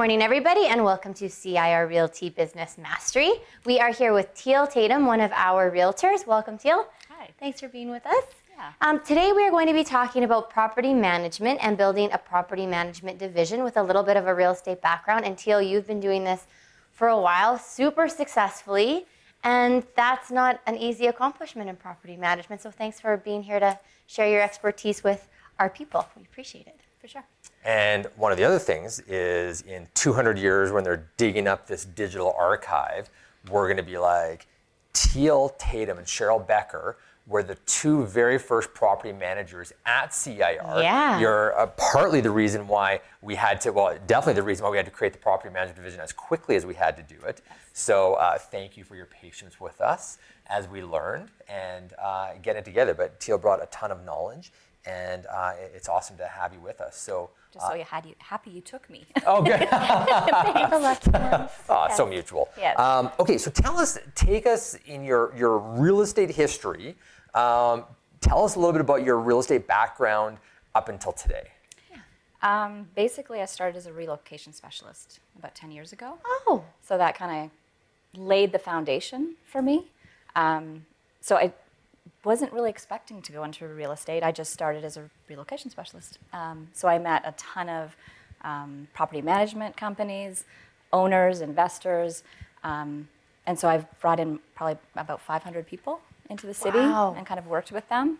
morning, everybody, and welcome to CIR Realty Business Mastery. We are here with Teal Tatum, one of our realtors. Welcome, Teal. Hi. Thanks for being with us. Yeah. Um, today, we are going to be talking about property management and building a property management division with a little bit of a real estate background. And Teal, you've been doing this for a while, super successfully, and that's not an easy accomplishment in property management. So, thanks for being here to share your expertise with our people. We appreciate it. For sure. And one of the other things is in 200 years, when they're digging up this digital archive, we're going to be like Teal Tatum and Cheryl Becker were the two very first property managers at CIR. Yeah. You're uh, partly the reason why we had to, well, definitely the reason why we had to create the property management division as quickly as we had to do it. So uh, thank you for your patience with us as we learned and uh, get it together. But Teal brought a ton of knowledge, and uh, it's awesome to have you with us. So. Just so you had you happy you took me. Oh, good. The lucky ones. Ah, so mutual. Yes. Um, okay, so tell us, take us in your, your real estate history. Um, tell us a little bit about your real estate background up until today. Um, basically, I started as a relocation specialist about 10 years ago. Oh, So that kind of laid the foundation for me. Um, so I wasn't really expecting to go into real estate. I just started as a relocation specialist. Um, so I met a ton of um, property management companies, owners, investors, um, and so I've brought in probably about 500 people into the city Wow. and kind of worked with them.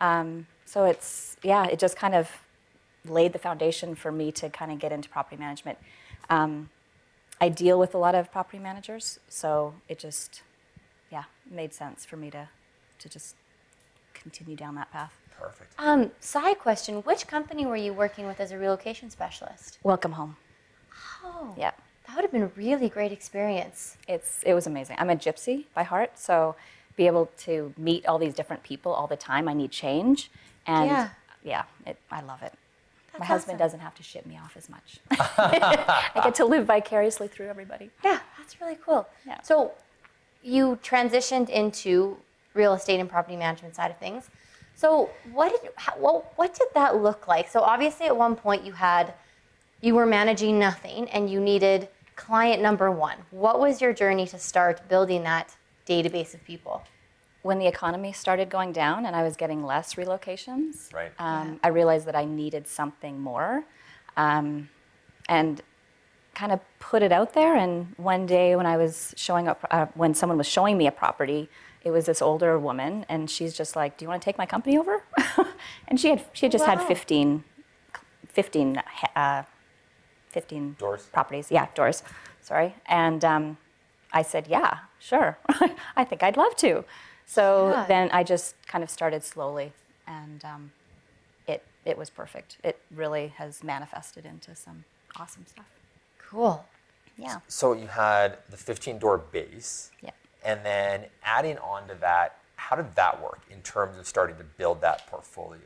Um, so it's yeah, it just kind of laid the foundation for me to kind of get into property management. Um, I deal with a lot of property managers, so it just, yeah, made sense for me to, to just continue down that path. Perfect. um, side question: Which company were you working with as a relocation specialist? Welcome home. Oh, Yeah, that would have been a really great experience. it's it was amazing. I'm a gypsy by heart, so be able to meet all these different people all the time. I need change, and Yeah. yeah, it, I love it. My husband awesome. doesn't have to ship me off as much. I get to live vicariously through everybody. Yeah, that's really cool. Yeah. So you transitioned into real estate and property management side of things. So what did how, what, what did that look like? So obviously at one point you had you were managing nothing and you needed client number 1. What was your journey to start building that database of people? when the economy started going down and I was getting less relocations, Right. um, I realized that I needed something more, um, and kind of put it out there. And one day when I was showing up, uh, when someone was showing me a property, it was this older woman, and she's just like, "Do you want to take my company over?" and she had she had just Wow. had 15, 15, uh, 15 Doors? properties. Yeah, doors. Sorry. And um, I said, yeah, sure. I think I'd love to. So Yeah. then I just kind of started slowly, and um, it it was perfect. It really has manifested into some awesome stuff. Cool. Yeah. So you had the 15 door base, Yeah. And then adding on to that, how did that work in terms of starting to build that portfolio?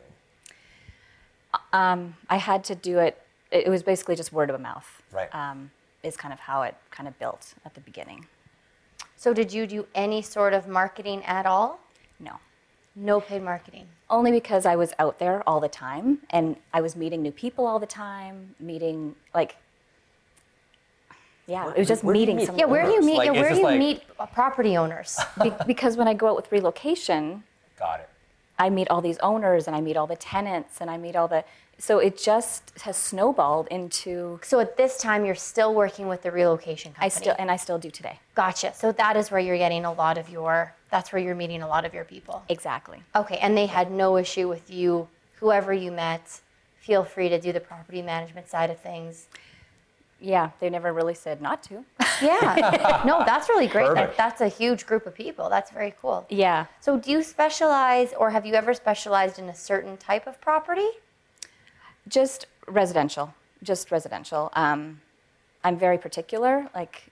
Um, I had to do it. It was basically just word of mouth. Right. Um, is kind of how it kind of built at the beginning. So did you do any sort of marketing at all? No. No paid marketing. Only because I was out there all the time and I was meeting new people all the time, meeting like yeah, it was just Where do you meeting meet some Yeah, where do you meet like, yeah, where do you like- meet uh, property owners? be- because when I go out with relocation, Got it. I meet all these owners and I meet all the tenants and I meet all the so it just has snowballed into So at this time, you're still working with the relocation company. I still and I still do today. Gotcha. So that is where you're getting a lot of your. That's where you're meeting a lot of your people. Exactly. Okay, and they had no issue with you, whoever you met. Feel free to do the property management side of things. Yeah, they never really said not to. Yeah. no, that's really great. That, that's a huge group of people. That's very cool. yeah. So do you specialize, or have you ever specialized in a certain type of property? Just residential, just residential. Um, I'm very particular. Like,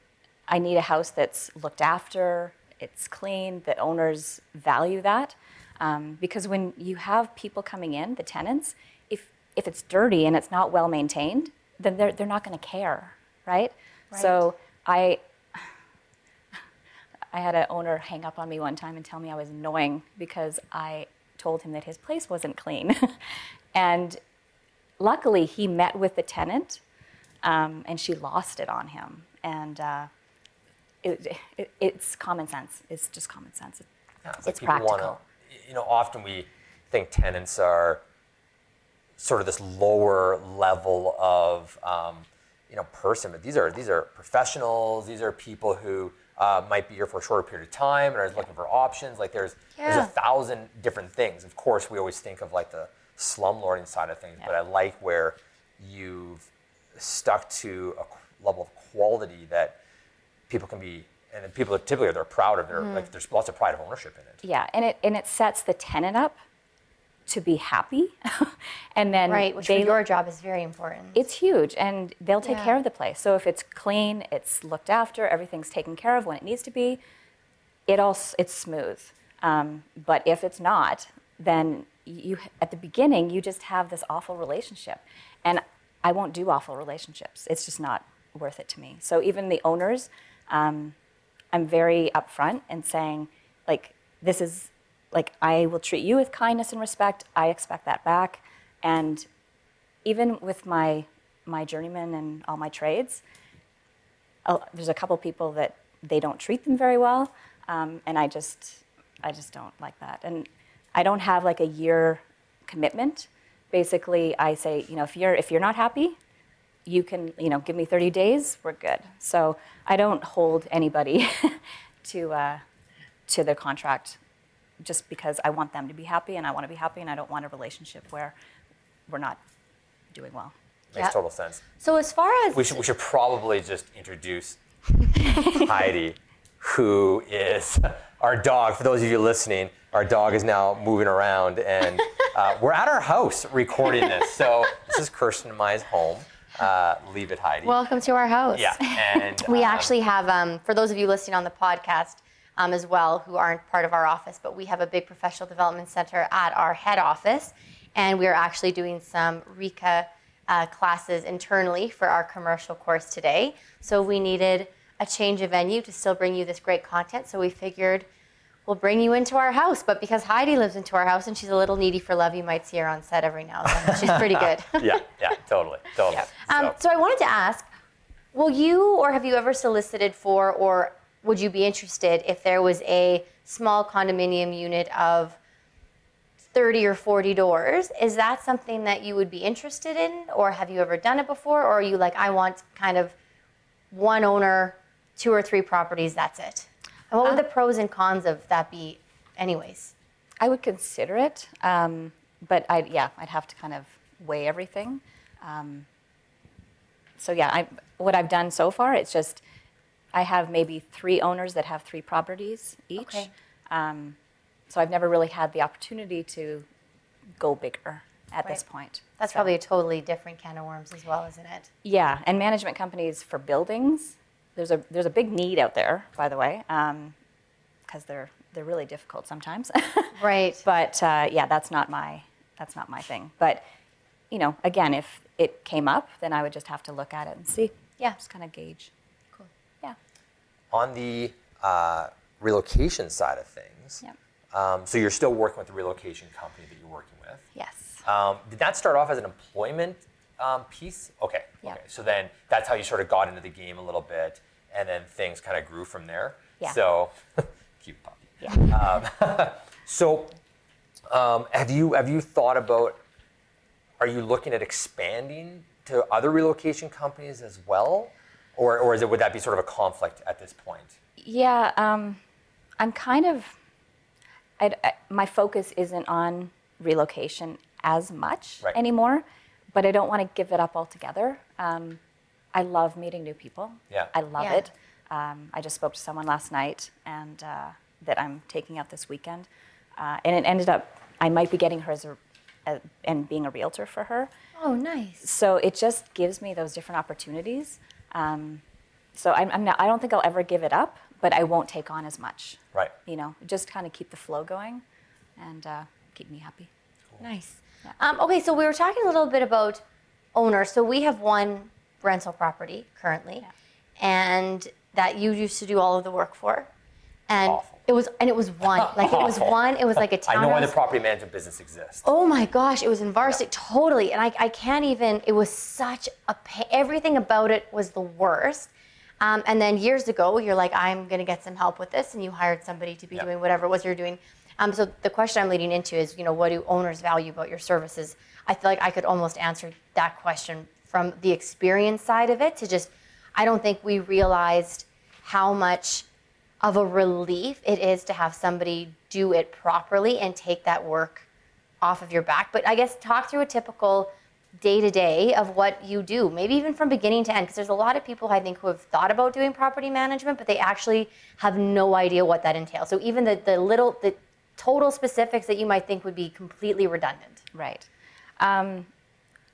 I need a house that's looked after, it's clean, the owners value that. Um, because when you have people coming in, the tenants, if if it's dirty and it's not well maintained, then they're they're not going to care, right? So I I had an owner hang up on me one time and tell me I was annoying because I told him that his place wasn't clean. and luckily, he met with the tenant um, and she lost it on him. And uh, it, it, it's common sense. It's just common sense. Yeah, like It's people wanna- practical. you know, often we think tenants are sort of this lower level of, um, you know, person, but these are these are professionals. These are people who uh, might be here for a shorter period of time and are looking for options. Like there's there's a thousand different things. Of course, we always think of like the slumlording side of things, but I like where you've stuck to a level of quality that people can be, and people are typically they're proud of their Mm-hmm. like. There's lots of pride of ownership in it. Yeah, and it and it sets the tenant up to be happy, and then Right, which they, for your job is very important. it's huge, and they'll take Yeah. care of the place. So if it's clean, it's looked after, everything's taken care of when it needs to be, it all it's smooth. Um, but if it's not, then you at the beginning you just have this awful relationship, and I won't do awful relationships. It's just not worth it to me. So even the owners, um, I'm very upfront and saying, like, this is like I will treat you with kindness and respect. I expect that back, and even with my my journeyman and all my trades, there's a couple people that they don't treat them very well, um, and I just I just don't like that. And I don't have like a year commitment. Basically, I say, you know, if you're if you're not happy, you can you know give me 30 days. We're good. So I don't hold anybody to uh, to their contract just because I want them to be happy and I want to be happy and I don't want a relationship where we're not doing well. Makes Yeah. total sense. so as far as We should, we should probably just introduce Heidi, who is our dog. For those of you listening, our dog is now moving around, and uh, we're at our house recording this. So this is Kirsten and Mai's home. Uh, leave it, Heidi. welcome to our house. yeah, and We um, actually have, um, for those of you listening on the podcast um, as well, who aren't part of our office, but we have a big professional development center at our head office, and we are actually doing some RECA uh, classes internally for our commercial course today. So we needed a change of venue to still bring you this great content. So we figured we'll bring you into our house. But because Heidi lives into our house and she's a little needy for love, you might see her on set every now and then. She's pretty good. yeah, yeah, totally, totally. Um, So- so I wanted to ask, will you or have you ever solicited for, or would you be interested if there was a small condominium unit of 30 or 40 doors? Is that something that you would be interested in, or have you ever done it before, or are you like, I want kind of one owner, two or three properties, that's it? And what would the pros and cons of that be, anyways? I would consider it, um, but I yeah, I'd have to kind of weigh everything. Um, so yeah, I, what I've done so far, it's just I have maybe three owners that have three properties each. Okay. Um, so I've never really had the opportunity to go bigger at this Right. point. That's So- probably a totally different can of worms as well, isn't it? Yeah, and management companies for buildings, there's a there's a big need out there, by the way, because they're they're really difficult sometimes. Right. but uh, yeah, that's not my that's not my thing. But you know, again, if it came up, then I would just have to look at it and see. Yeah. just kind of gauge. On the uh, relocation side of things, Yep. um, so you're still working with the relocation company that you're working with. yes, Um, did that start off as an employment um, piece? Okay. Yeah. Okay. So then that's how you sort of got into the game a little bit, and then things kind of grew from there. Yeah. So, cute puppy. yeah. Um, So, um, have you have you thought about? Are you looking at expanding to other relocation companies as well, or or is it would that be sort of a conflict at this point? Yeah, um, I'm kind of. I'd, my focus isn't on relocation as much Right. anymore, but I don't want to give it up altogether. Um, I love meeting new people. Yeah. I love Yeah. it. Um, I just spoke to someone last night, and uh, that I'm taking out this weekend, uh, and it ended up I might be getting her as a, a and being a realtor for her Oh, nice. so it just gives me those different opportunities. Um, so I'm, I'm not, I don't think I'll ever give it up, but I won't take on as much. Right. You know, just kind of keep the flow going, and uh, keep me happy. Nice. Um, okay, so we were talking a little bit about owners. So we have one rental property currently, and that you used to do all of the work for. And Awful. It was, and it was one. Like it was one. It was like a I town. know why the property management business exists. Oh my gosh, it was in Varsity, totally. And I, I can't even, it was such a. Everything about it was the worst. Um, and then years ago, you're like, I'm going to get some help with this. And you hired somebody to be doing whatever it was you're doing. Um, so the question I'm leading into is, you know, what do owners value about your services? I feel like I could almost answer that question from the experience side of it to just, I don't think we realized how much of a relief it is to have somebody do it properly and take that work off of your back. But I guess talk through a typical day to day of what you do, maybe even from beginning to end, because there's a lot of people I think who have thought about doing property management, but they actually have no idea what that entails. So even the, the little, the total specifics that you might think would be completely redundant. Right. Um,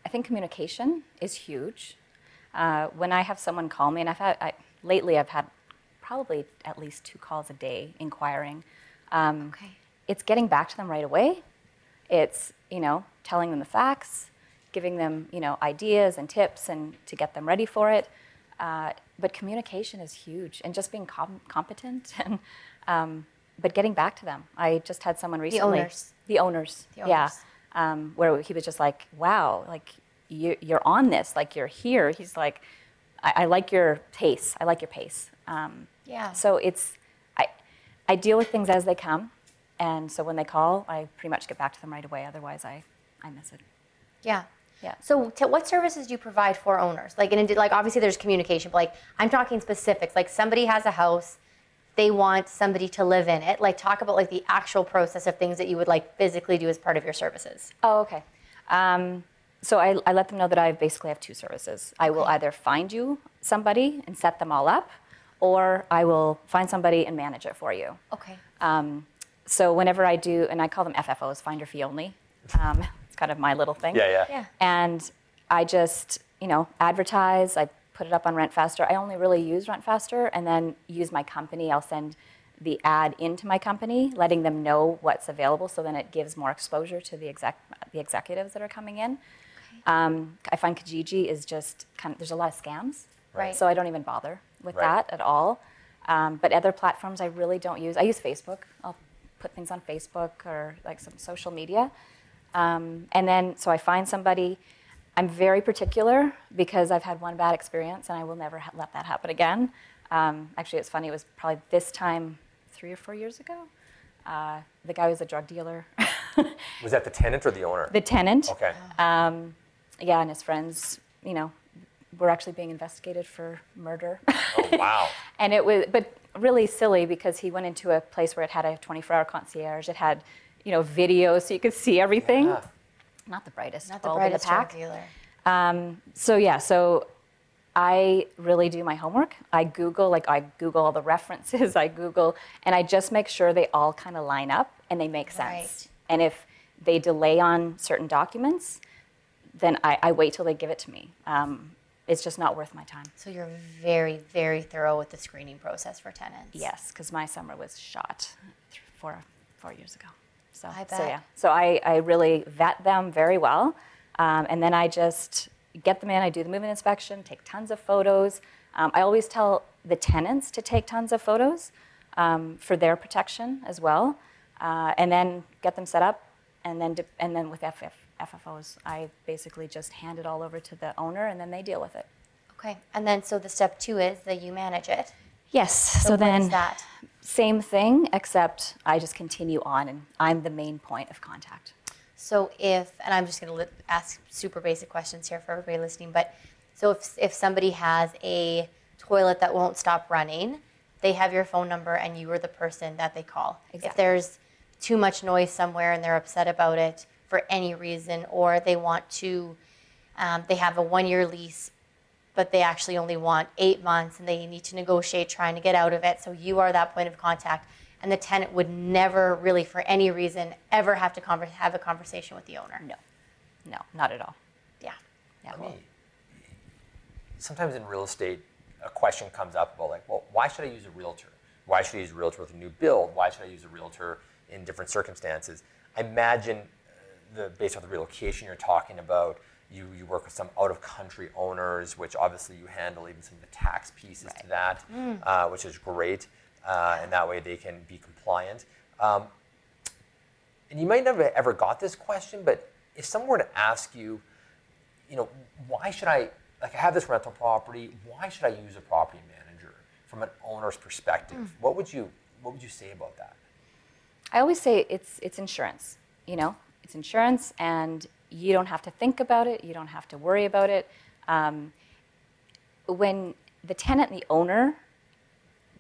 I think communication is huge. Uh, when I have someone call me, and I've had I, lately, I've had probably at least two calls a day inquiring. Um, Okay. It's getting back to them right away. It's you know telling them the facts, giving them you know ideas and tips, and to get them ready for it. Uh, but communication is huge, and just being com- competent and. Um, but getting back to them, I just had someone recently. owners. The owners. The Yeah owners. um, where he was just like, "Wow, like you, you're on this, like you're here." He's like, "I, I like your pace. I like your pace." Um, Yeah. So it's, I, I deal with things as they come, and so when they call, I pretty much get back to them right away. Otherwise, I, I miss it. Yeah. Yeah. So, t- what services do you provide for owners? Like, and it, like obviously there's communication, but like I'm talking specifics. Like somebody has a house, they want somebody to live in it. Like, talk about like the actual process of things that you would like physically do as part of your services. Oh, okay. Um, so I, I let them know that I basically have two services. I will either find you somebody and set them all up, or I will find somebody and manage it for you. Okay. Um, so whenever I do, and I call them FFOs, finder fee only. Um, it's kind of my little thing. Yeah, yeah. Yeah. And I just, you know, advertise. I put it up on Rent Faster. I only really use Rent Faster, and then use my company. I'll send the ad into my company, letting them know what's available. So then it gives more exposure to the exec, the executives that are coming in. Um, I find Kijiji is just kind of there's a lot of scams, Right. So I don't even bother with Right. that at all. Um, but other platforms I really don't use. I use Facebook. I'll put things on Facebook or like some social media. Um, and then, so I find somebody. I'm very particular because I've had one bad experience and I will never ha- let that happen again. Um, actually, it's funny, it was probably this time three or four years ago. Uh, the guy was a drug dealer, Was that the tenant or the owner? the tenant. okay. Um, yeah, and his friends, you know, were actually being investigated for murder. oh, wow. and it was, but really silly because he went into a place where it had a 24-hour concierge. It had, you know, video so you could see everything. Yeah. Not the brightest Not the bulb brightest in the pack. dealer. Um, so yeah, so I really do my homework. I Google, like I Google all the references. I Google, and I just make sure they all kind of line up and they make sense. Right. And if they delay on certain documents, then I, I wait till they give it to me. Um, it's just not worth my time. So you're very, very thorough with the screening process for tenants. Yes, because my summer was shot four four years ago. So, I so yeah, so I, I really vet them very well, um, and then I just get them in. I do the move-in inspection, take tons of photos. Um, I always tell the tenants to take tons of photos um, for their protection as well, uh, and then get them set up, and then de- and then with FF, FFOs, I basically just hand it all over to the owner, and then they deal with it. Okay. And then so the step two is that you manage it. Yes. So, what then that? same thing, except I just continue on, and I'm the main point of contact. So if, and I'm just going to li- ask super basic questions here for everybody listening, but so if, if somebody has a toilet that won't stop running, they have your phone number and you are the person that they call. If there's too much noise somewhere and they're upset about it for any reason, or they want to, um, they have a one year lease, but they actually only want eight months and they need to negotiate trying to get out of it. So you are that point of contact. And the tenant would never really, for any reason, ever have to conver- have a conversation with the owner. No, no, not at all. Yeah. Yeah. Let me- sometimes in real estate, a question comes up about like, well, why should I use a realtor? Why should I use a realtor with a new build? Why should I use a realtor in different circumstances? I imagine the based on the relocation you're talking about, you, you work with some out of country owners, which obviously you handle even some of the tax pieces to that, uh, which is great. uh, and that way they can be compliant. Um, and you might never ever got this question, but if someone were to ask you, you know, why should I like I have this rental property? Why should I use a property manager from an owner's perspective? Mm. What would you what would you say about that? I always say it's it's insurance. You know, it's insurance, and you don't have to think about it. You don't have to worry about it. Um, when the tenant and the owner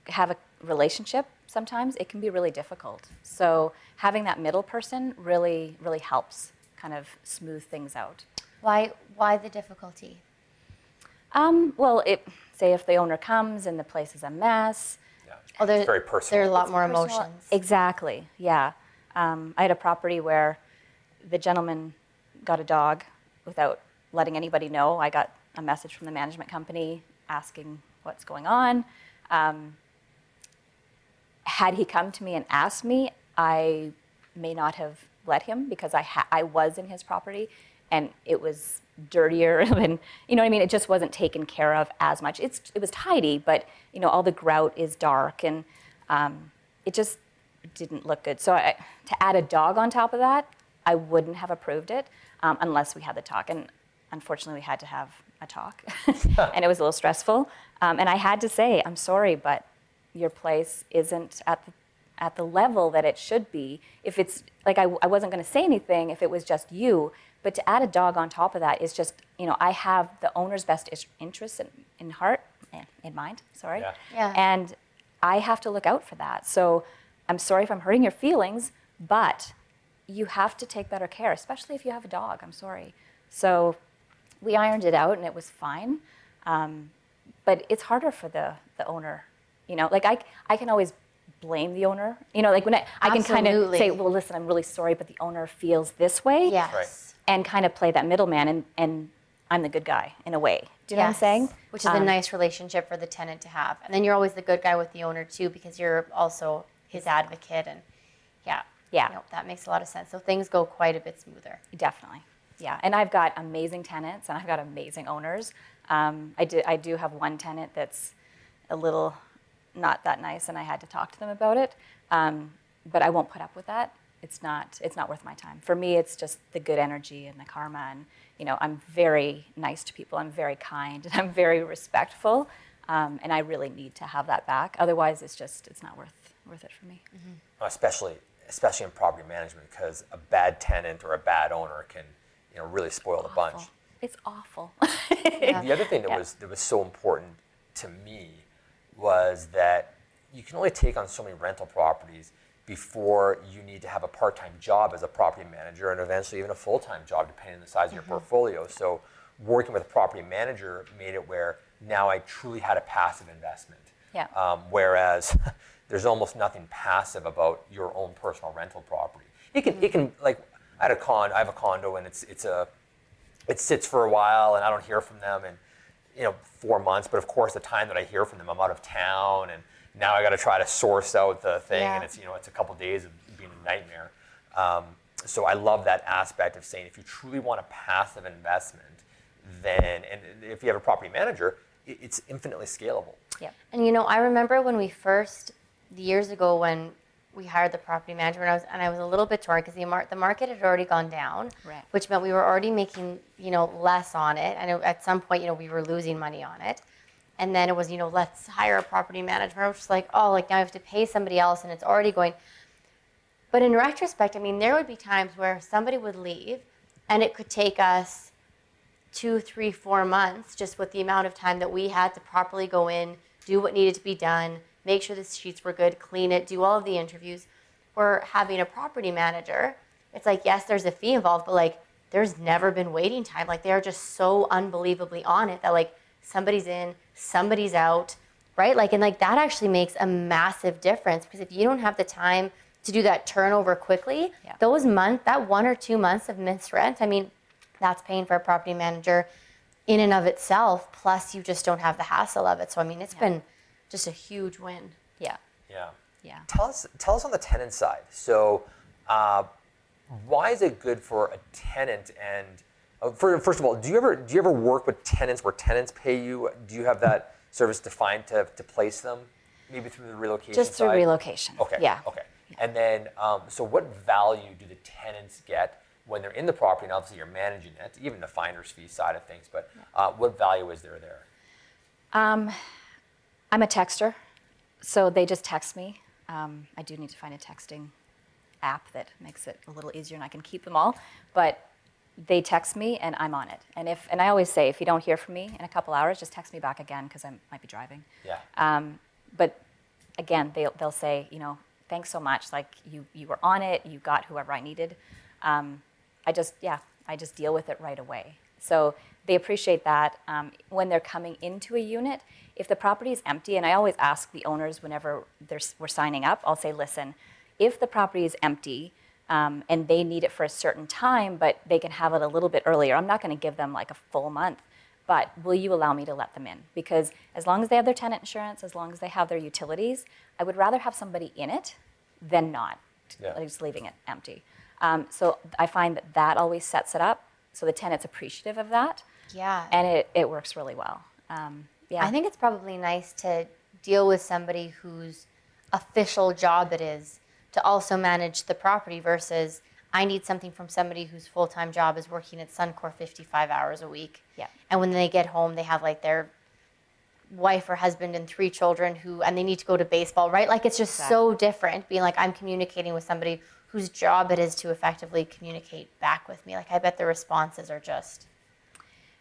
have a relationship, sometimes it can be really difficult. So having that middle person really really helps kind of smooth things out. Why why the difficulty? Um, well, it, say if the owner comes and the place is a mess. Yeah, Oh, there- it's very personal. There are a lot It's more personal- emotions. Exactly, yeah. Um, I had a property where the gentleman got a dog without letting anybody know. I got a message from the management company asking what's going on. Um, had he come to me and asked me, I may not have let him because I, ha- I was in his property and it was dirtier and you know what I mean it just wasn't taken care of as much it's it was tidy but you know all the grout is dark and um, it just didn't look good so I, to add a dog on top of that I wouldn't have approved it um, unless we had the talk and unfortunately we had to have a talk and it was a little stressful um, and I had to say I'm sorry but your place isn't at the at the level that it should be. If it's like I, I wasn't going to say anything if it was just you, but to add a dog on top of that is just you know I have the owner's best is- interests in, in heart in mind. Sorry, Yeah. Yeah. and I have to look out for that. So I'm sorry if I'm hurting your feelings, but you have to take better care, especially if you have a dog. I'm sorry. So we ironed it out and it was fine. Um, but it's harder for the, the owner. You know, like I, I can always blame the owner. You know, like when I, I can kind of say, well, listen, I'm really sorry, but the owner feels this way. yes. Right. And kind of play that middleman and, and I'm the good guy in a way. Do you know what I'm Yes. saying? Which is a Um, nice relationship for the tenant to have. And then you're always the good guy with the owner too, because you're also his advocate. And yeah, Yeah. Nope, that makes a lot of sense. So things go quite a bit smoother. Definitely. Yeah. And I've got amazing tenants and I've got amazing owners. Um, I, do, I do have one tenant that's a little not that nice and I had to talk to them about it. Um, but I won't put up with that. It's not, it's not worth my time. For me, it's just the good energy and the karma. And, you know, I'm very nice to people. I'm very kind and I'm very respectful. Um, and I really need to have that back. Otherwise, it's just, it's not worth, worth it for me. especially especially in property management because a bad tenant or a bad owner can you know really spoil the bunch. It's awful. The other thing that Yeah. was that was so important to me was that you can only take on so many rental properties before you need to have a part-time job as a property manager and eventually even a full-time job depending on the size of your mm-hmm. portfolio. So working with a property manager made it where now I truly had a passive investment. Yeah. Um, whereas there's almost nothing passive about your own personal rental property. It can, it can like I had a con, I have a condo and it's it's a it sits for a while and I don't hear from them in you know four months. But of course, the time that I hear from them, I'm out of town and now I got to try to source out the thing, Yeah. and it's you know it's a couple days of being a nightmare. Um, so I love that aspect of saying if you truly want a passive investment, then and if you have a property manager, it's infinitely scalable. yeah. And you know, I remember when we first years ago when we hired the property manager, and I was and I was a little bit torn because the mar- the market had already gone down, Right. which meant we were already making you know less on it, and at some point you know we were losing money on it, and then it was you know let's hire a property manager. I was just like oh like now I have to pay somebody else, and it's already going. But in retrospect, I mean, there would be times where somebody would leave, and it could take us two, three, four months just with the amount of time that we had to properly go in, do what needed to be done, make sure the sheets were good, clean it, do all of the interviews. We're having a property manager. It's like, yes, there's a fee involved, but like, there's never been waiting time. Like, they're just so unbelievably on it that like somebody's in, somebody's out, right? Like, and like that actually makes a massive difference because if you don't have the time to do that turnover quickly, Yeah. those months, that one or two months of missed rent, I mean, that's paying for a property manager in and of itself. Plus, you just don't have the hassle of it. So, I mean, it's been just a huge win. Yeah. Yeah. Yeah. Tell us, tell us on the tenant side. So, uh, why is it good for a tenant? And uh, for, first of all, do you ever do you ever work with tenants where tenants pay you? Do you have that service defined to, to place them? maybe through the relocation Just through side? relocation. Okay. Yeah. Okay. And then, um, so what value do the tenants get when they're in the property? And obviously, you're managing it, even the finder's fee side of things. But uh, what value is there there? Um, I'm a texter, so they just text me. Um, I do need to find a texting app that makes it a little easier and I can keep them all. But they text me and I'm on it. And if and I always say if you don't hear from me in a couple hours, just text me back again because I might be driving. Yeah. Um, but again, they'll, they'll say, you know, thanks so much. Like you, you were on it. You got whoever I needed. Um, I just, yeah, I just deal with it right away. So they appreciate that. Um, when they're coming into a unit, if the property is empty, and I always ask the owners whenever they're, we're signing up, I'll say, listen, if the property is empty um, and they need it for a certain time, but they can have it a little bit earlier, I'm not going to give them like a full month but will you allow me to let them in? Because as long as they have their tenant insurance, as long as they have their utilities, I would rather have somebody in it than not, Yeah. just leaving it empty. Um, so I find that that always sets it up so the tenant's appreciative of that, Yeah. and it, it works really well. Um, yeah, I think it's probably nice to deal with somebody whose official job it is to also manage the property versus I need something from somebody whose full time job is working at Suncor 55 hours a week. Yeah. And when they get home, they have like their wife or husband and three children who, and they need to go to baseball, right? Like it's just so different being like, I'm communicating with somebody whose job it is to effectively communicate back with me. Like I bet the responses are just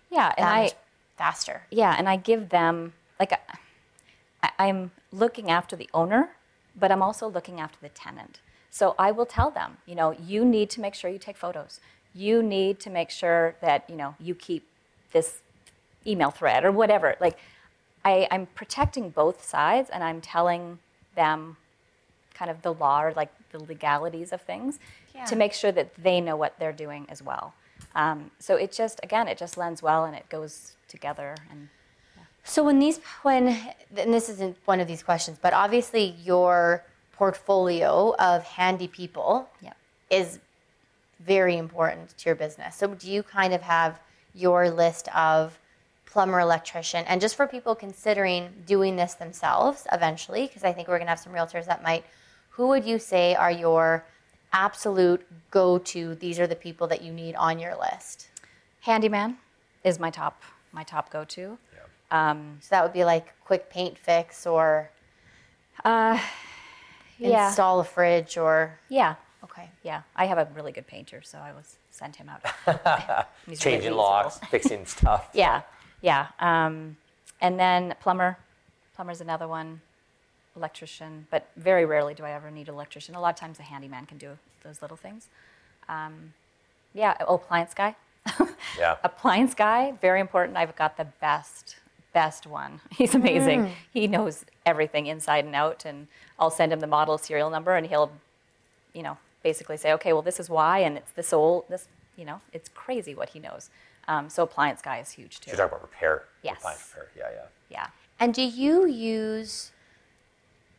yeah, and I faster. yeah, and I give them like I, I'm looking after the owner, but I'm also looking after the tenant. So I will tell them, you know, you need to make sure you take photos. You need to make sure that you know you keep this email thread or whatever. Like I, I'm protecting both sides, and I'm telling them kind of the law or like the legalities of things Yeah. to make sure that they know what they're doing as well. Um, so it just again, it just lends well and it goes together and. So when these when and this isn't one of these questions, but obviously your portfolio of handy people Yep. is very important to your business. So do you kind of have your list of plumber, electrician, and just for people considering doing this themselves eventually, because I think we're gonna have some realtors that might. Who would you say are your absolute go-to? These are the people that you need on your list. Handyman is my top my top go to. Um, So that would be like quick paint fix or Uh, yeah, install a fridge or yeah, okay. yeah. I have a really good painter, so I was sent him out. He's really Changing reasonable. locks, fixing stuff. Yeah, yeah. Um, and then plumber, plumber's another one. Electrician, but very rarely do I ever need an electrician. A lot of times a handyman can do those little things. Um, yeah. Oh, appliance guy. Yeah. appliance guy, very important. I've got the best, best one. He's amazing. He knows everything inside and out, and I'll send him the model serial number, and he'll, you know, basically say, okay, well, this is why, and it's this old, this, you know, it's crazy what he knows. Um, so appliance guy is huge too. You're talking about repair. Yes. appliance repair. Yeah, yeah. Yeah. And do you use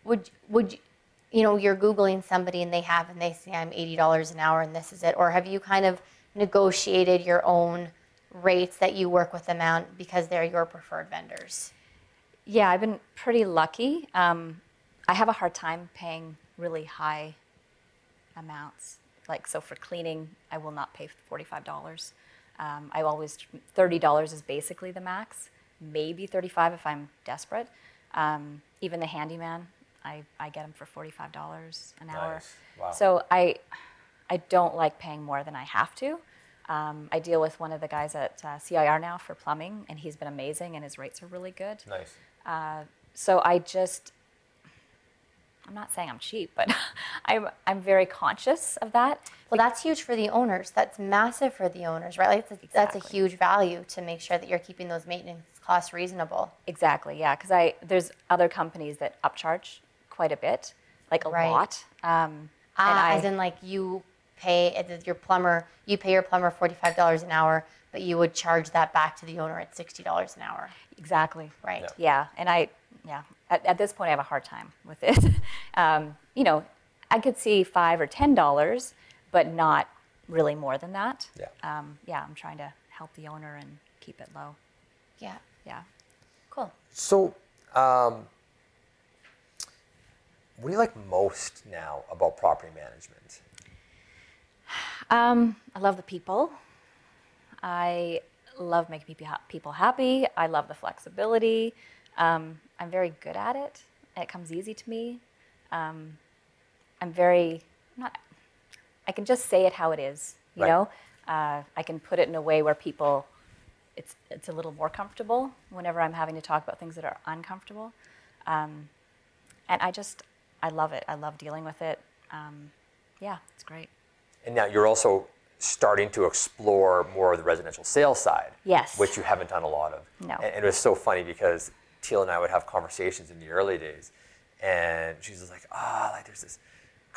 would would you, know you're googling somebody and they have and they say I'm eighty dollars an hour and this is it, or have you kind of negotiated your own rates that you work with them on because they're your preferred vendors? Yeah, I've been pretty lucky. Um, I have a hard time paying really high amounts. Like, so for cleaning, I will not pay $45. Um, I always, $30 is basically the max, maybe 35 if I'm desperate. Um, even the handyman, I, I get them for $45 an hour. Nice. Wow. So I, I don't like paying more than I have to. Um, I deal with one of the guys at uh, CIR now for plumbing, and he's been amazing, and his rates are really good. Nice. Uh, so I just, I'm not saying I'm cheap, but I'm, I'm very conscious of that. Well, that's huge for the owners. That's massive for the owners, right? Like that's a, that's a huge value to make sure that you're keeping those maintenance costs reasonable. Exactly, yeah, because I there's other companies that upcharge quite a bit, like a Right. lot. Um, Ah, and I, as in like you pay your plumber, you pay your plumber forty five dollars an hour, but you would charge that back to the owner at sixty dollars an hour, exactly, right? Yeah. yeah, and I, yeah, at, at this point I have a hard time with it. um, you know, I could see five or ten dollars, but not really more than that. Yeah. Um, yeah, I'm trying to help the owner and keep it low. Yeah. Yeah. Cool. So, um, What do you like most now about property management? Um, I love the people. I love making people ha- people happy. I love the flexibility. Um, I'm very good at it. It comes easy to me. Um, I'm very not. I can just say it how it is. You Right. know, uh, I can put it in a way where people. It's it's a little more comfortable whenever I'm having to talk about things that are uncomfortable, um, and I just I love it. I love dealing with it. Um, yeah, it's great. And now you're also starting to explore more of the residential sales side. Yes. Which you haven't done a lot of. No. And, and it was so funny because Teal and I would have conversations in the early days, and she's like, ah, like there's this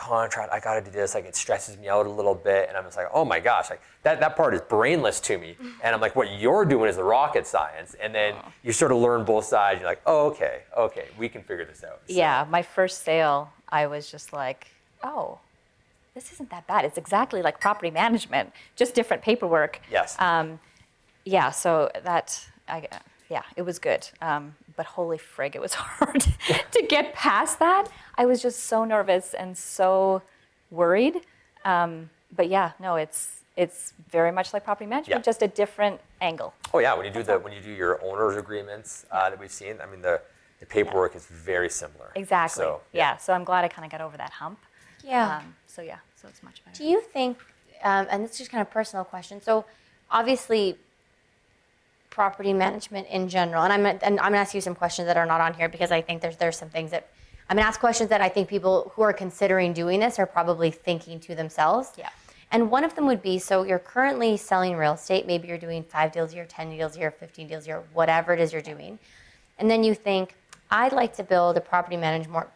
contract, I gotta do this, like it stresses me out a little bit. And I'm just like, oh my gosh, like that, that part is brainless to me. And I'm like, what you're doing is the rocket science. And then you sort of learn both sides. You're like, oh, okay, okay, we can figure this out. So- Yeah, my first sale, I was just like, oh, this isn't that bad. It's exactly like property management, just different paperwork. Yes. Um, yeah, so that, I, yeah, it was good. Um, but holy frig, it was hard to get past that. I was just so nervous and so worried. Um, but yeah, no, it's it's very much like property management, Yeah. just a different angle. Oh yeah, when you do the when you do your owners agreements uh, that we've seen, I mean the, the paperwork is very similar. Exactly. So yeah. So I'm glad I kind of got over that hump. Yeah. Um, so yeah, so it's much better. Do you think, um, and this is just kind of a personal question. So, obviously, property management in general, and I'm and I'm gonna ask you some questions that are not on here because I think there's there's some things that I'm gonna ask questions that I think people who are considering doing this are probably thinking to themselves. Yeah. And one of them would be so you're currently selling real estate. Maybe you're doing five deals a year, 10 deals a year, 15 deals a year, whatever it is you're doing. And then you think, I'd like to build a property management,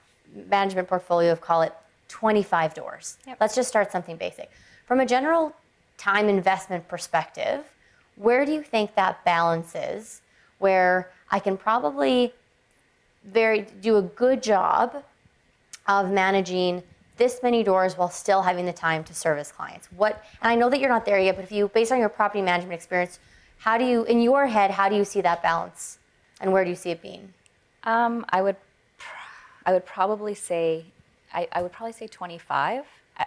management portfolio of, call it 25 doors. Yep. Let's just start something basic. From a general time investment perspective, where do you think that balance is where I can probably very do a good job of managing this many doors while still having the time to service clients? What and i know that you're not there yet but if you based on your property management experience how do you in your head how do you see that balance and where do you see it being? Um, I would, I would probably say, I, I would probably say 25, I-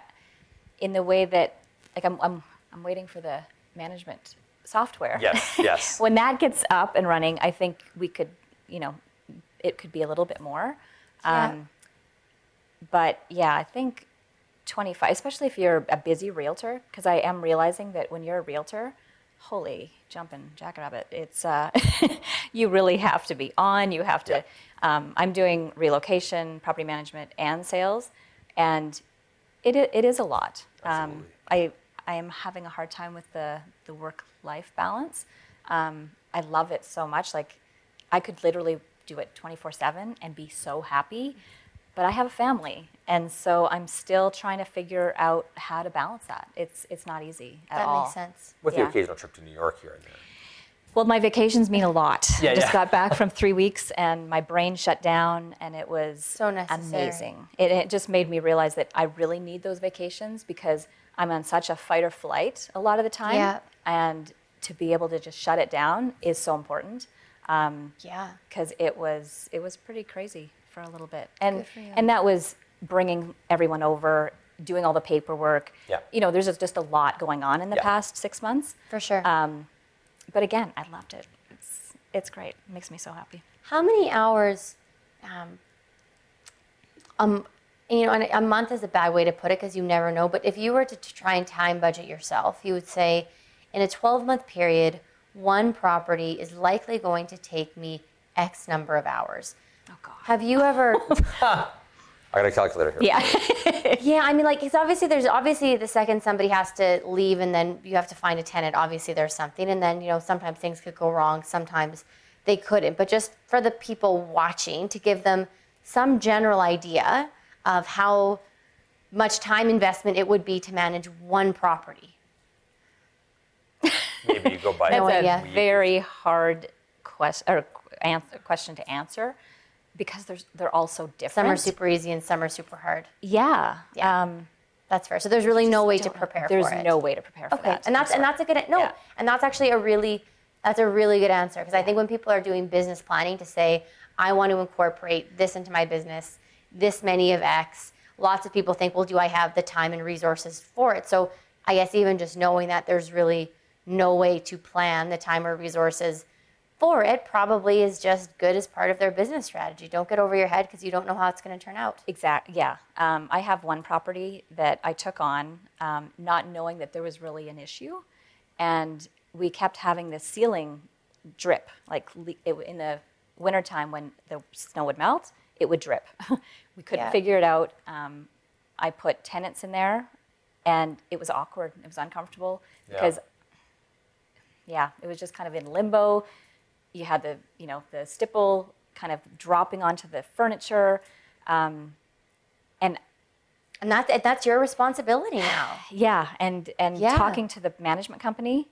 in the way that, like, I'm, I'm, I'm waiting for the management software. Yes, yes. when that gets up and running, I think we could, you know, it could be a little bit more. Yeah. Um, but yeah, I think 25, especially if you're a busy realtor, because I am realizing that when you're a realtor, holy jumping jackrabbit, it's uh, you really have to be on. You have to. Yeah. Um, I'm doing relocation, property management, and sales, and it it is a lot. Um, Absolutely. I I am having a hard time with the the work life balance. Um, I love it so much. Like I could literally do it 24 seven and be so happy, but I have a family, and so I'm still trying to figure out how to balance that. It's it's not easy at that all. makes sense With the occasional trip to New York here and there. Well, my vacations mean a lot. Yeah, I just yeah. got back from three weeks and my brain shut down, and it was So necessary. amazing. It, it just made me realize that I really need those vacations because I'm on such a fight or flight a lot of the time. Yeah. And to be able to just shut it down is so important yeah because it was it was pretty crazy for a little bit, and Good for you. and that was bringing everyone over, doing all the paperwork. Yeah. You know, there's just- just a lot going on in the Yeah. past six months. for sure Um, but again, I loved it. It's it's great. It makes me so happy. How many hours? Um, um, you know, and a month is a bad way to put it because you never know. But if you were to, to try and time budget yourself, you would say, in a 12 month period, one property is likely going to take me X number of hours. Oh God. Have you ever? I got a calculator here. Yeah. yeah, I mean, like, it's obviously there's obviously the second somebody has to leave, and then you have to find a tenant. Obviously, there's something, and then you know sometimes things could go wrong. Sometimes they couldn't. But just for the people watching, to give them some general idea of how much time investment it would be to manage one property. Maybe you go by. No That's idea. a very hard question or answer, question to answer because there's they're all so different. Some are super easy and some are super hard. Yeah. Yeah. Um, That's fair. So there's really no way to prepare There's for it. no way to prepare for Okay, that. and that's and that's a good no, Yeah. and that's actually a really that's a really good answer because I think when people are doing business planning to say I want to incorporate this into my business this many of X. Lots of people think, well, do I have the time and resources for it? So I guess even just knowing that there's really no way to plan the time or resources for it probably is just good as part of their business strategy. Don't get over your head because you don't know how it's going to turn out. Exactly. Yeah. Um, I have one property that I took on, um, not knowing that there was really an issue, and we kept having this ceiling drip. Like le- it, in the wintertime when the snow would melt, it would drip. we couldn't Yeah. figure it out. Um, I put tenants in there, and it was awkward. It was uncomfortable Yeah. because yeah, it was just kind of in limbo. You had the, you know, the stipple kind of dropping onto the furniture. Um, and And that, that's your responsibility now. yeah, and and Yeah. talking to the management company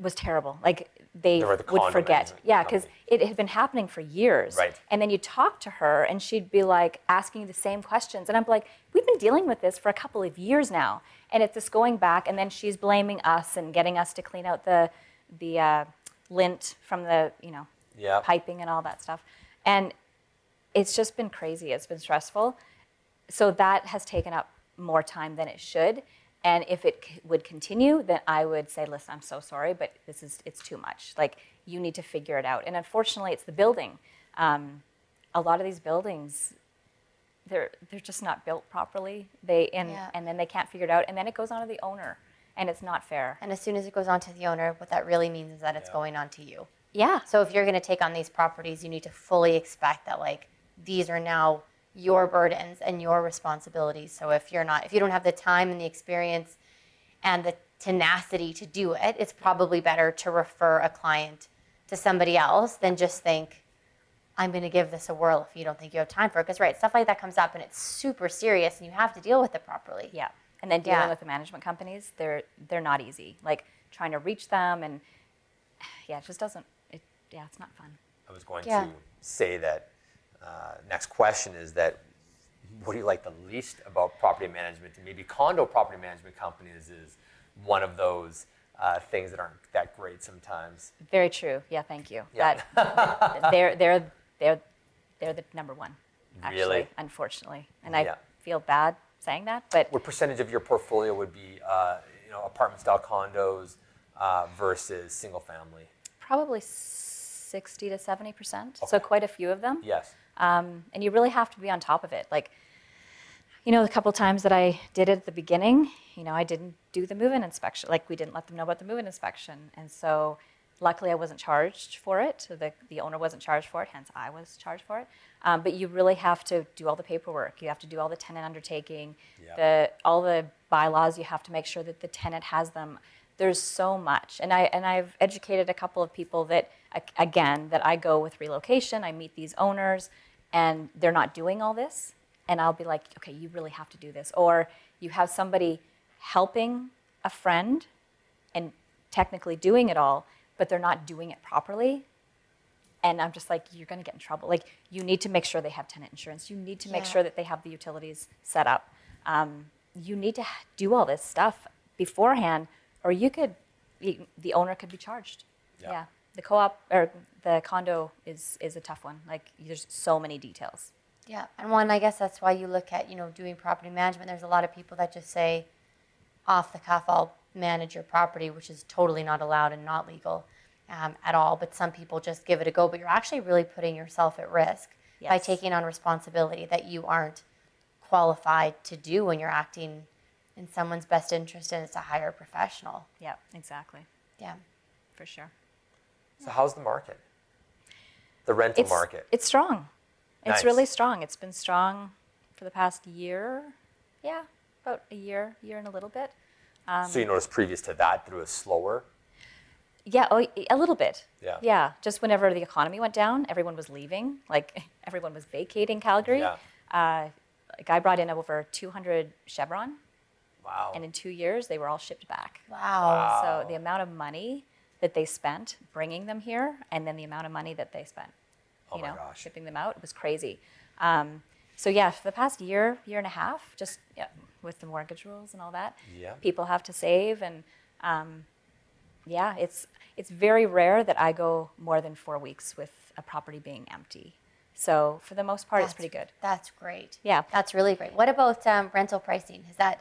was terrible. Like they They the would forget. Yeah, because it had been happening for years. Right. And then you talk to her, and she'd be like asking you the same questions, and I'm like, we've been dealing with this for a couple of years now, and it's just going back, and then she's blaming us and getting us to clean out the the uh, lint from the you know Yeah. piping and all that stuff, and it's just been crazy. It's been stressful. So that has taken up more time than it should. And if it c- would continue then i would say listen i'm so sorry but this is it's too much. Like you need to figure it out. And unfortunately it's the building. Um, a lot of these buildings they're they're just not built properly. They and Yeah. and then they can't figure it out. And then it goes on to the owner and it's not fair And as soon as it goes on to the owner, what that really means is that it's Yeah. going on to you. yeah So if you're going to take on these properties, you need to fully expect that like these are now your burdens and your responsibilities. So if you're not if you don't have the time and the experience and the tenacity to do it, it's probably better to refer a client to somebody else than just think I'm going to give this a whirl if you don't think you have time for it. Because right, stuff like that comes up and it's super serious and you have to deal with it properly. Yeah, and then dealing Yeah. with the management companies, they're they're not easy. Like trying to reach them, and yeah, it just doesn't. It yeah, it's not fun. I was going Yeah. to say that uh, next question is that what do you like the least about property management? And maybe condo property management companies is one of those uh, things that aren't that great sometimes. Very true. Yeah, thank you. Yeah. That they're they're they're they're the number one. Actually, Really? unfortunately, and I Yeah. feel bad saying that, but What percentage of your portfolio would be uh, you know apartment style condos uh, versus single family? probably sixty to seventy percent. So quite a few of them. Yes. um, and you really have to be on top of it. Like, you know, the couple times that I did it at the beginning, you know, I didn't do the move-in inspection. Like, we didn't let them know about the move-in inspection, and so luckily I wasn't charged for it. So the the owner wasn't charged for it, hence I was charged for it. Um, but you really have to do all the paperwork. You have to do all the tenant undertaking, Yeah. the all the bylaws. You have to make sure that the tenant has them. There's so much, and I and I've educated a couple of people that again that I go with relocation. I meet these owners, and they're not doing all this, and I'll be like, okay, you really have to do this, or you have somebody helping a friend and technically doing it all, but they're not doing it properly. And I'm just like, you're going to get in trouble. Like, you need to make sure they have tenant insurance. You need to make Yeah. sure that they have the utilities set up. Um, you need to do all this stuff beforehand, or you could, the owner could be charged. Yeah. The co-op or the condo is is a tough one. Like, there's so many details. Yeah, and one, I guess that's why you look at, you know, doing property management. There's a lot of people that just say, off the cuff, I'll manage your property, which is totally not allowed and not legal um, at all. But some people just give it a go. But you're actually really putting yourself at risk by taking on responsibility that you aren't qualified to do when you're acting in someone's best interest and it's a higher professional. Yeah, exactly, Yeah. for sure. So how's the market? The rental it's, market. It's strong. It's Nice. really strong. It's been strong for the past year. Yeah, about a year, year and a little bit. Um, so you noticed previous to that that it was slower. Yeah, oh, a little bit. Yeah. Yeah, just whenever the economy went down, everyone was leaving. Like everyone was vacating Calgary. Yeah. Uh, like I brought in over 200 Chevron, Wow. and in two years they were all shipped back. Wow. wow. So the amount of money that they spent bringing them here, and then the amount of money that they spent, Oh you my know, gosh. shipping them out was crazy. Um, so yeah, for the past year, year and a half, just yeah, with the mortgage rules and all that, Yeah. people have to save, and um, yeah, it's it's very rare that I go more than four weeks with a property being empty. So for the most part, it's pretty good. That's great. Yeah. That's really great. What about um, rental pricing? Has that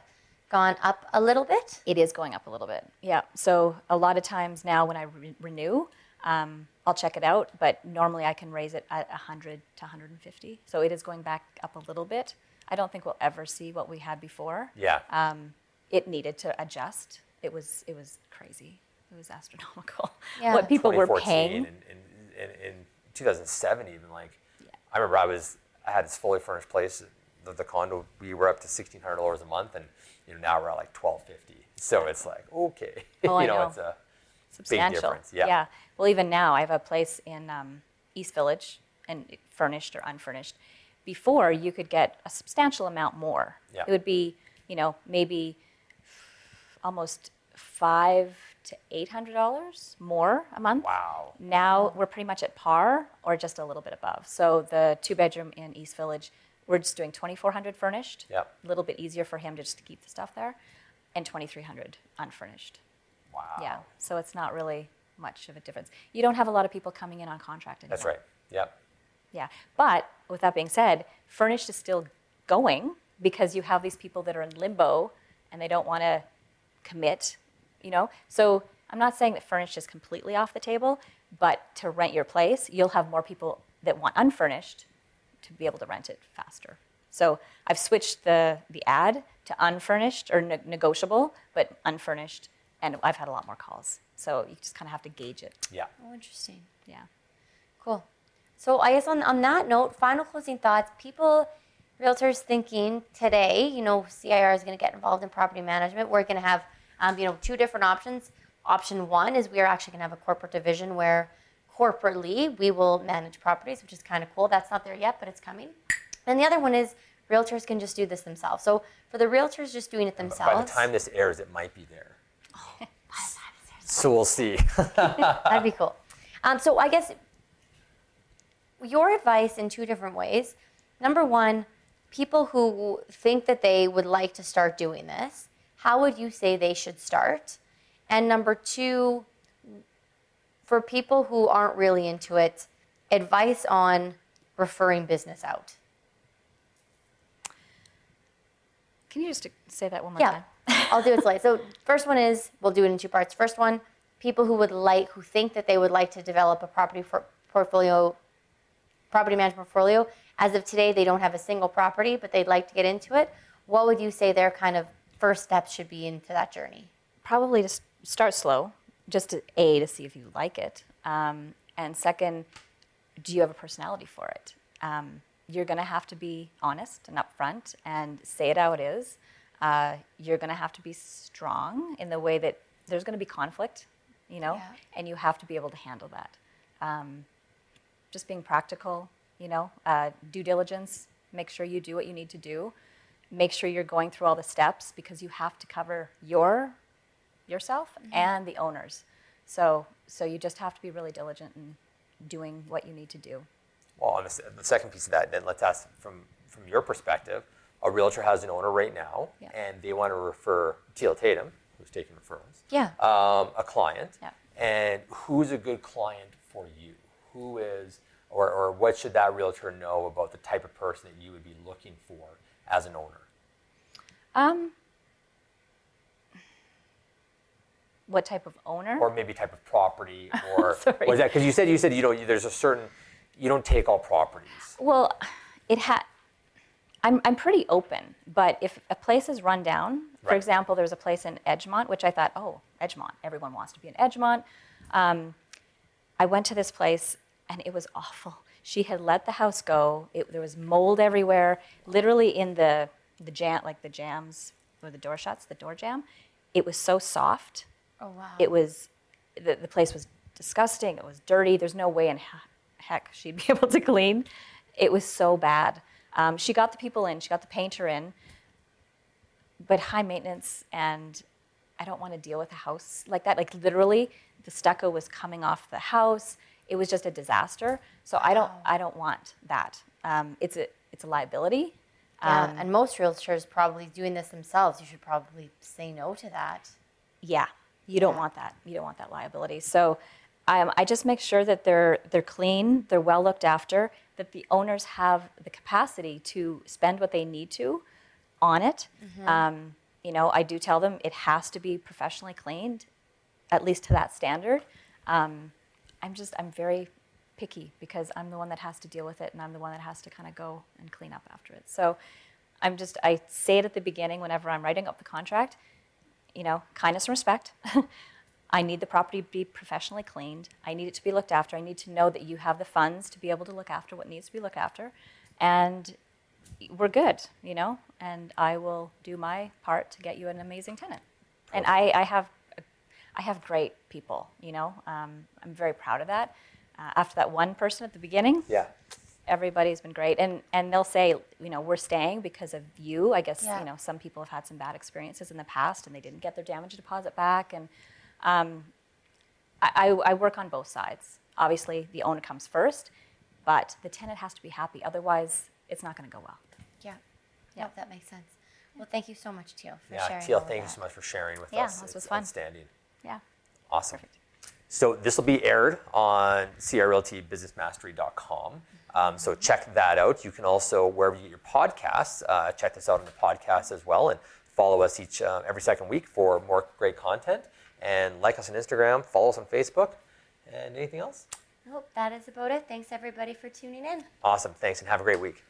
gone up a little bit? It is going up a little bit. Yeah. So a lot of times now when I re- renew, um, I'll check it out, but normally I can raise it at 100 to 150. So it is going back up a little bit. I don't think we'll ever see what we had before. Yeah. Um, it needed to adjust. It was it was crazy. It was astronomical. Yeah. What people were 2014 paying. and in, in, in 2007 even like I remember I was I had this fully furnished place the, the condo we were up to $1600 a month and you know now we're at like 1250 so it's like okay Oh, you know, know. it's a substantial. difference, yeah. Well, even now, I have a place in um, East Village, and furnished or unfurnished. Before, you could get a substantial amount more. Yeah. It would be, you know, maybe almost five to eight hundred dollars more a month. wow Now we're pretty much at par or just a little bit above. So the two bedroom in East Village, we're just doing 2400 furnished. Yep. A little bit easier for him to just keep the stuff there, and 2300 unfurnished. wow Yeah. So it's not really much of a difference. You don't have a lot of people coming in on contract anymore. that's right yep Yeah. But with that being said, furnished is still going because you have these people that are in limbo and they don't want to commit, you know? So I'm not saying that furnished is completely off the table, but to rent your place, you'll have more people that want unfurnished to be able to rent it faster. So I've switched the, the ad to unfurnished or ne- negotiable, but unfurnished, and I've had a lot more calls. So you just kind of have to gauge it. yeah Oh, interesting. Yeah. Cool. So I guess on, on that note, final closing thoughts. People, realtors thinking today, you know, CIR is going to get involved in property management. We're going to have, um, you know, two different options. Option one is we are actually going to have a corporate division where corporately we will manage properties, which is kind of cool. That's not there yet, but it's coming. And the other one is realtors can just do this themselves. So for the realtors just doing it themselves, by the time this airs it might be there so we'll see That'd be cool. Um, so I guess your advice in two different ways. Number one, people who think that they would like to start doing this, how would you say they should start? And number two, for people who aren't really into it, advice on referring business out. Can you just say that one more Yeah, time? I'll do it slowly. So first one is we'll do it in two parts. First one, people who would like, who think that they would like to develop a property for, portfolio, property management portfolio. As of today, they don't have a single property, but they'd like to get into it. What would you say their kind of first steps should be into that journey? Probably just start slow, just to a to see if you like it, um, and second, do you have a personality for it? Um, you're going to have to be honest and upfront and say it how it is. Uh, you're going to have to be strong in the way that there's going to be conflict, you know, Yeah. and you have to be able to handle that. Um, just being practical, you know, uh, due diligence, make sure you do what you need to do. Make sure you're going through all the steps because you have to cover your yourself and the owners. So so you just have to be really diligent in doing what you need to do. Well, on the, the second piece of that, then let's ask from from your perspective. A realtor has an owner right now, Yeah. and they want to refer Teal Tatum, who's taking referrals, Yeah. um, a client. Yeah. And who's a good client for you? Who is, or, or what should that realtor know about the type of person that you would be looking for as an owner? Um, what type of owner? Or maybe type of property, or was that because you said you said you don't there's a certain you don't take all properties. Well, it had. I'm I'm pretty open, but if a place is run down, for Right. example, there's a place in Edgemont, which I thought, oh, Edgemont, everyone wants to be in Edgemont. Um, I went to this place and it was awful. She had let the house go. It, there was mold everywhere, literally in the the jamb, like the jambs or the door shuts, the door jamb. It was so soft. Oh wow. It was the, the place was disgusting. It was dirty. There's no way in he- heck she'd be able to clean. It was so bad. Um, she got the people in. She got the painter in, but high maintenance, and I don't want to deal with a house like that. Like literally, the stucco was coming off the house. It was just a disaster. So I don't I don't want that. Um, it's a it's a liability. yeah. Um, and most realtors probably doing this themselves. You should probably say no to that. Yeah, you don't Yeah. want that. You don't want that liability. So um, I just make sure that they're they're clean, they're well looked after, that the owners have the capacity to spend what they need to on it. Um, you know, I do tell them it has to be professionally cleaned, at least to that standard. Um, I'm just I'm very picky because I'm the one that has to deal with it, and I'm the one that has to kind of go and clean up after it. So I'm just I say it at the beginning whenever I'm writing up the contract. You know, kindness and respect. I need the property to be professionally cleaned. I need it to be looked after. I need to know that you have the funds to be able to look after what needs to be looked after. And we're good, you know, and I will do my part to get you an amazing tenant. And I, I have I have great people, you know. Um, I'm very proud of that. Uh, after that one person at the beginning, Yeah. everybody's been great and and they'll say you know we're staying because of you i guess Yeah. you know some people have had some bad experiences in the past and they didn't get their damage deposit back and um, I, I, I work on both sides obviously the owner comes first but the tenant has to be happy otherwise it's not going to go well Yeah. Yeah. Nope, that makes sense. Well, thank you so much, Teal, for Yeah, sharing. Teal, thank you so much for sharing with Yeah, us. this It's was fun. Outstanding. Yeah Awesome. So this will be aired on crltbusinessmastery.com. Um, so check that out. You can also, wherever you get your podcasts, uh, check this out on the podcast as well, and follow us each uh, every second week for more great content. And like us on Instagram, follow us on Facebook, and anything else. Nope, that is about it. Thanks everybody for tuning in. Awesome. Thanks, and have a great week.